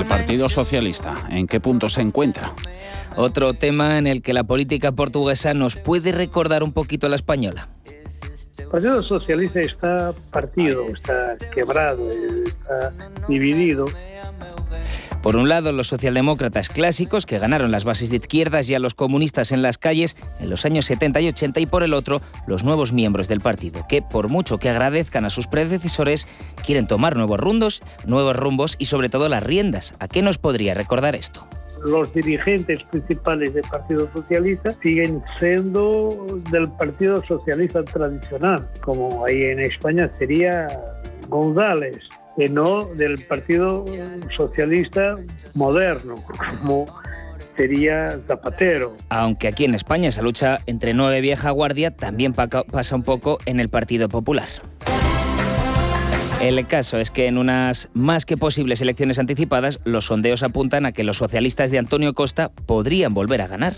El Partido Socialista, ¿en qué punto se encuentra? Otro tema en el que la política portuguesa nos puede recordar un poquito a la española. El Partido Socialista está partido, está quebrado, está dividido. Por un lado, los socialdemócratas clásicos, que ganaron las bases de izquierdas y a los comunistas en las calles en los años 70 y 80, y por el otro, los nuevos miembros del partido, que por mucho que agradezcan a sus predecesores, quieren tomar nuevos rumbos, nuevos rumbos y sobre todo las riendas. ¿A qué nos podría recordar esto? los dirigentes principales del Partido Socialista siguen siendo del Partido Socialista tradicional, como ahí en España sería González, que no del Partido Socialista moderno, como sería Zapatero. Aunque aquí en España esa lucha entre nueve vieja guardia también pasa un poco en el Partido Popular. El caso es que en unas más que posibles elecciones anticipadas, los sondeos apuntan a que los socialistas de Antonio Costa podrían volver a ganar.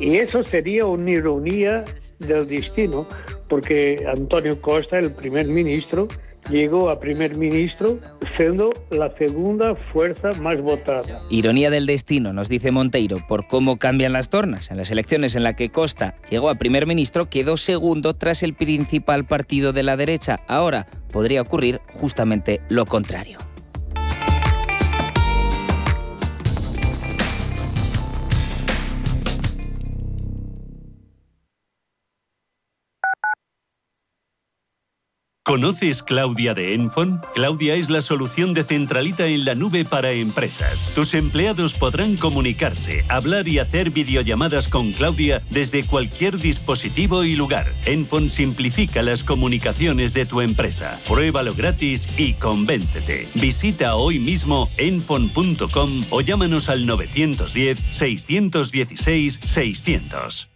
Y eso sería una ironía del destino, porque Antonio Costa, el primer ministro, llegó a primer ministro siendo la segunda fuerza más votada. Ironía del destino, nos dice Monteiro, por cómo cambian las tornas. En las elecciones en las que Costa llegó a primer ministro, quedó segundo tras el principal partido de la derecha. Ahora podría ocurrir justamente lo contrario. ¿Conoces Claudia de Enfon? Claudia es la solución de centralita en la nube para empresas. Tus empleados podrán comunicarse, hablar y hacer videollamadas con Claudia desde cualquier dispositivo y lugar. Enfon simplifica las comunicaciones de tu empresa. Pruébalo gratis y convéncete. Visita hoy mismo enfon.com o llámanos al 910 616 600.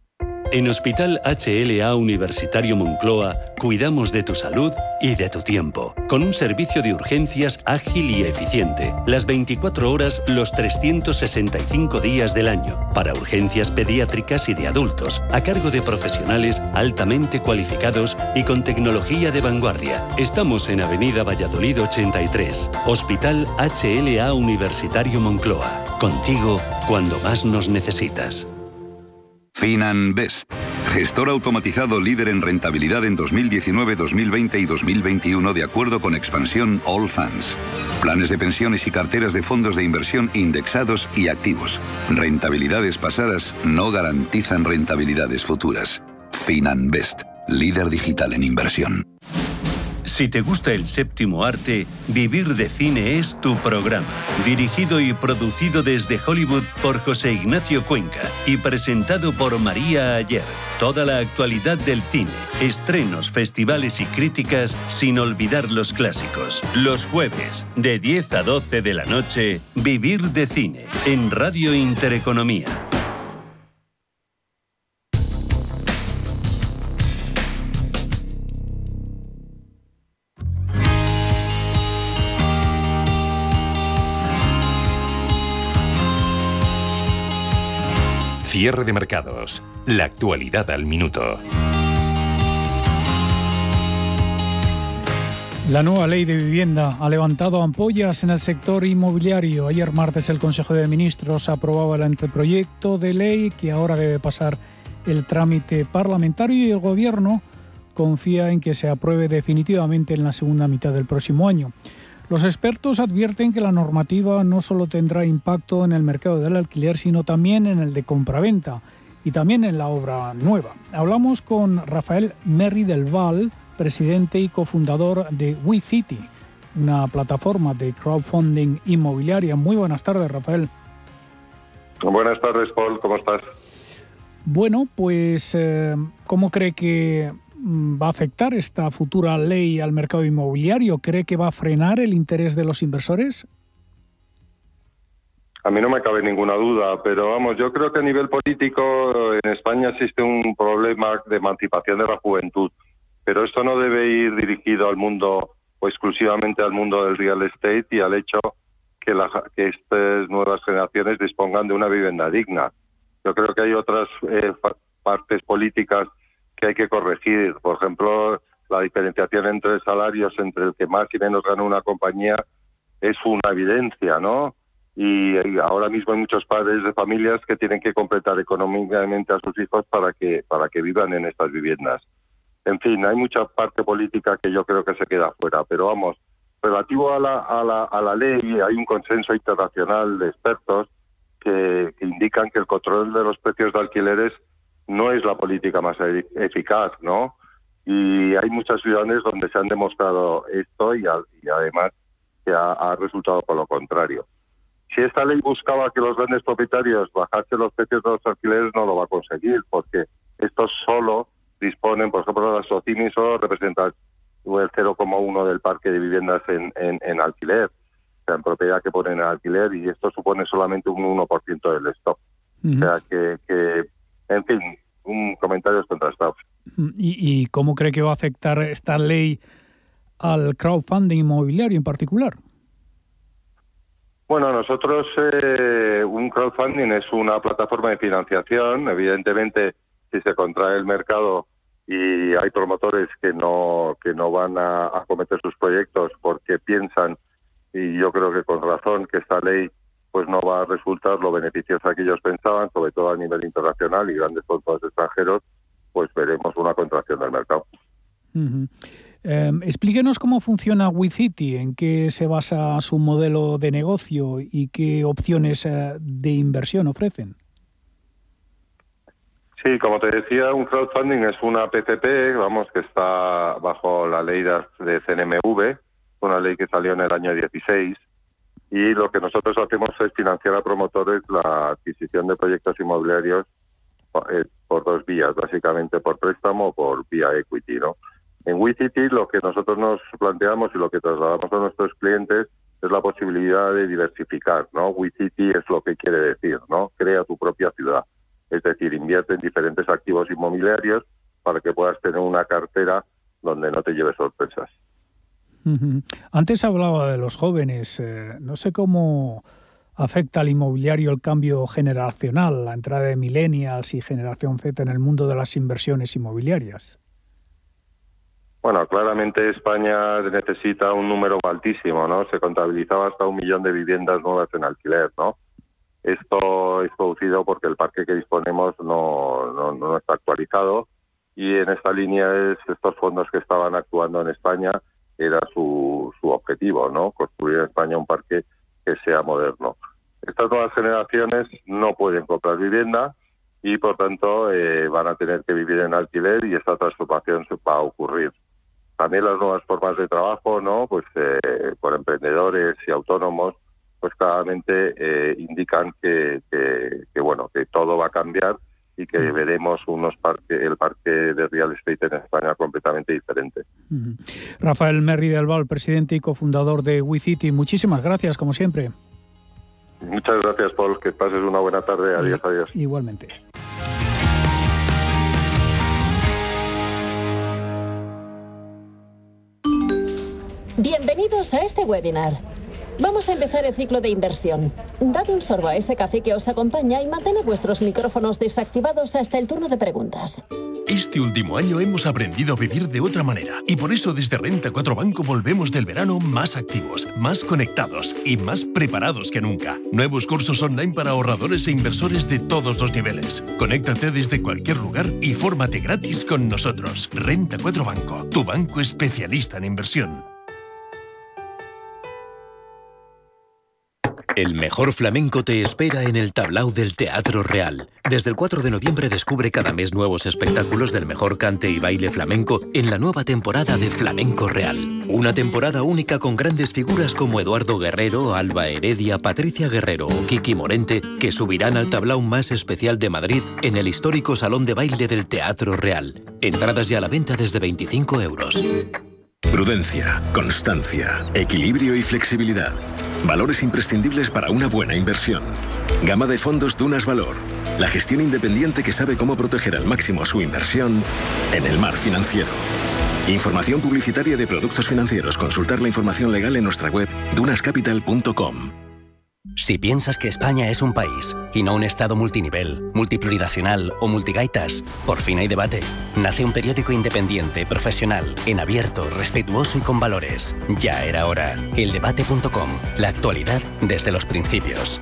En Hospital HLA Universitario Moncloa cuidamos de tu salud y de tu tiempo, con un servicio de urgencias ágil y eficiente, las 24 horas los 365 días del año, para urgencias pediátricas y de adultos, a cargo de profesionales altamente cualificados y con tecnología de vanguardia. Estamos en Avenida Valladolid 83, Hospital HLA Universitario Moncloa, contigo cuando más nos necesitas. FinanBest, gestor automatizado líder en rentabilidad en 2019, 2020 y 2021 de acuerdo con expansión All Funds. Planes de pensiones y carteras de fondos de inversión indexados y activos. Rentabilidades pasadas no garantizan rentabilidades futuras. FinanBest, líder digital en inversión. Si te gusta el séptimo arte, Vivir de Cine es tu programa. Dirigido y producido desde Hollywood por José Ignacio Cuenca y presentado por María Ayer. Toda la actualidad del cine, estrenos, festivales y críticas sin olvidar los clásicos. Los jueves, de 10 a 12 de la noche, Vivir de Cine, en Radio Intereconomía. Cierre de mercados. La actualidad al minuto. La nueva ley de vivienda ha levantado ampollas en el sector inmobiliario. Ayer martes el Consejo de Ministros aprobaba el anteproyecto de ley que ahora debe pasar el trámite parlamentario y el Gobierno confía en que se apruebe definitivamente en la segunda mitad del próximo año. Los expertos advierten que la normativa no solo tendrá impacto en el mercado del alquiler, sino también en el de compraventa y también en la obra nueva. Hablamos con Rafael Merri del Val, presidente y cofundador de WeCity, una plataforma de crowdfunding inmobiliaria. Muy buenas tardes, Rafael. Buenas tardes, Paul. ¿Cómo estás? Bueno, pues, eh, ¿cómo cree que va a afectar esta futura ley al mercado inmobiliario? ¿Cree que va a frenar el interés de los inversores? A mí no me cabe ninguna duda, pero vamos, yo creo que a nivel político en España existe un problema de emancipación de la juventud, pero esto no debe ir dirigido al mundo o exclusivamente al mundo del real estate y al hecho que, que estas nuevas generaciones dispongan de una vivienda digna. Yo creo que hay otras eh, partes políticas que hay que corregir. Por ejemplo, la diferenciación entre salarios entre el que más y menos gana una compañía es una evidencia, ¿no? Y, ahora mismo hay muchos padres de familias que tienen que completar económicamente a sus hijos para que para que vivan en estas viviendas. En fin, hay mucha parte política que yo creo que se queda fuera, pero vamos, relativo a la, a la, a la ley, hay un consenso internacional de expertos que, que indican que el control de los precios de alquileres no es la política más e-, eficaz, ¿no? Y hay muchas ciudades donde se han demostrado esto y, y además que ha, resultado por lo contrario. Si esta ley buscaba que los grandes propietarios bajasen los precios de los alquileres, no lo va a conseguir, porque estos solo disponen, por ejemplo, las SOCIMI solo representan el 0,1 del parque de viviendas en, en, alquiler, o sea, en propiedad que ponen en alquiler, y esto supone solamente un 1% del stock. O sea, que, que, en fin, un comentario contrastado. ¿Y, ¿Y cómo cree que va a afectar esta ley al crowdfunding inmobiliario en particular? Bueno, nosotros eh, un crowdfunding es una plataforma de financiación. Evidentemente, si se contrae el mercado y hay promotores que no que no van a acometer sus proyectos porque piensan y yo creo que con razón que esta ley pues no va a resultar lo beneficiosa que ellos pensaban, sobre todo a nivel internacional y grandes fondos extranjeros, pues veremos una contracción del mercado. Em, explíquenos cómo funciona WeCity, en qué se basa su modelo de negocio y qué opciones eh, de inversión ofrecen. Sí, como te decía, un crowdfunding es una PCP, vamos, que está bajo la ley de CNMV, una ley que salió en el año 16, y lo que nosotros hacemos es financiar a promotores la adquisición de proyectos inmobiliarios eh, por dos vías, básicamente por préstamo o por vía equity, ¿no? En WeCity lo que nosotros nos planteamos y lo que trasladamos a nuestros clientes es la posibilidad de diversificar, ¿no? WeCity es lo que quiere decir, ¿no? Crea tu propia ciudad. Es decir, invierte en diferentes activos inmobiliarios para que puedas tener una cartera donde no te lleves sorpresas. Antes hablaba de los jóvenes. Eh, no sé cómo afecta al inmobiliario el cambio generacional, la entrada de millennials y generación Z en el mundo de las inversiones inmobiliarias. Bueno, claramente España necesita un número altísimo, ¿no? Se contabilizaba hasta un millón de viviendas nuevas en alquiler, ¿no? Esto es producido porque el parque que disponemos no, no, está actualizado y en esta línea es estos fondos que estaban actuando en España era su, su objetivo, ¿no? Construir en España un parque que sea moderno. Estas nuevas generaciones no pueden comprar vivienda y por tanto eh, van a tener que vivir en alquiler y esta transformación va a ocurrir. También las nuevas formas de trabajo, ¿no? Pues eh, por emprendedores y autónomos, pues claramente eh, indican que, que, bueno, que todo va a cambiar y que veremos unos parque, el parque de real estate en España completamente diferente. Rafael Merri del Val, presidente y cofundador de WeCity, muchísimas gracias, como siempre. Muchas gracias, Paul. Que pases una buena tarde. Adiós, adiós. Igualmente. Bienvenidos a este webinar. Vamos a empezar el ciclo de inversión. Dad un sorbo a ese café que os acompaña y mantened vuestros micrófonos desactivados hasta el turno de preguntas. Este último año hemos aprendido a vivir de otra manera y por eso desde Renta 4 Banco volvemos del verano más activos, más conectados y más preparados que nunca. Nuevos cursos online para ahorradores e inversores de todos los niveles. Conéctate desde cualquier lugar y fórmate gratis con nosotros. Renta 4 Banco, tu banco especialista en inversión. El mejor flamenco te espera en el tablao del Teatro Real. Desde el 4 de noviembre descubre cada mes nuevos espectáculos del mejor cante y baile flamenco en la nueva temporada de Flamenco Real. Una temporada única con grandes figuras como Eduardo Guerrero, Alba Heredia, Patricia Guerrero o Kiki Morente, que subirán al tablao más especial de Madrid en el histórico Salón de Baile del Teatro Real. Entradas ya a la venta desde 25 euros. Prudencia, constancia, equilibrio y flexibilidad. Valores imprescindibles para una buena inversión. Gama de fondos Dunas Valor. La gestión independiente que sabe cómo proteger al máximo su inversión en el mar financiero. Información publicitaria de productos financieros. Consultar la información legal en nuestra web dunascapital.com. Si piensas que España es un país y no un Estado multinivel, multiplurinacional o multigaitas, por fin hay debate. Nace un periódico independiente, profesional, en abierto, respetuoso y con valores. Ya era hora. Eldebate.com. La actualidad desde los principios.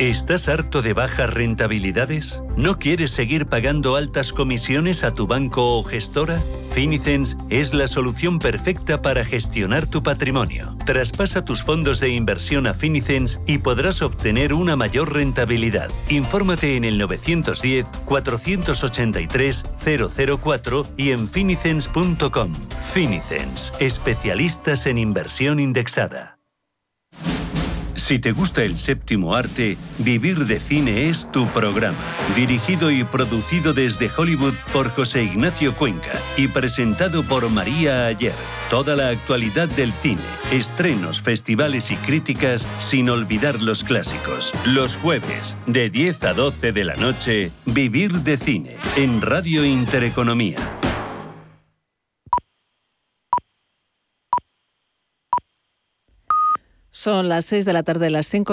¿Estás harto de bajas rentabilidades? ¿No quieres seguir pagando altas comisiones a tu banco o gestora? Finicens es la solución perfecta para gestionar tu patrimonio. Traspasa tus fondos de inversión a Finicens y podrás obtener una mayor rentabilidad. Infórmate en el 910-483-004 y en finicens.com. Finicens, especialistas en inversión indexada. Si te gusta el séptimo arte, Vivir de Cine es tu programa. Dirigido y producido desde Hollywood por José Ignacio Cuenca y presentado por María Ayer. Toda la actualidad del cine, estrenos, festivales y críticas sin olvidar los clásicos. Los jueves, de 10 a 12 de la noche, Vivir de Cine, en Radio Intereconomía. Son las 6 de la tarde, las 5 en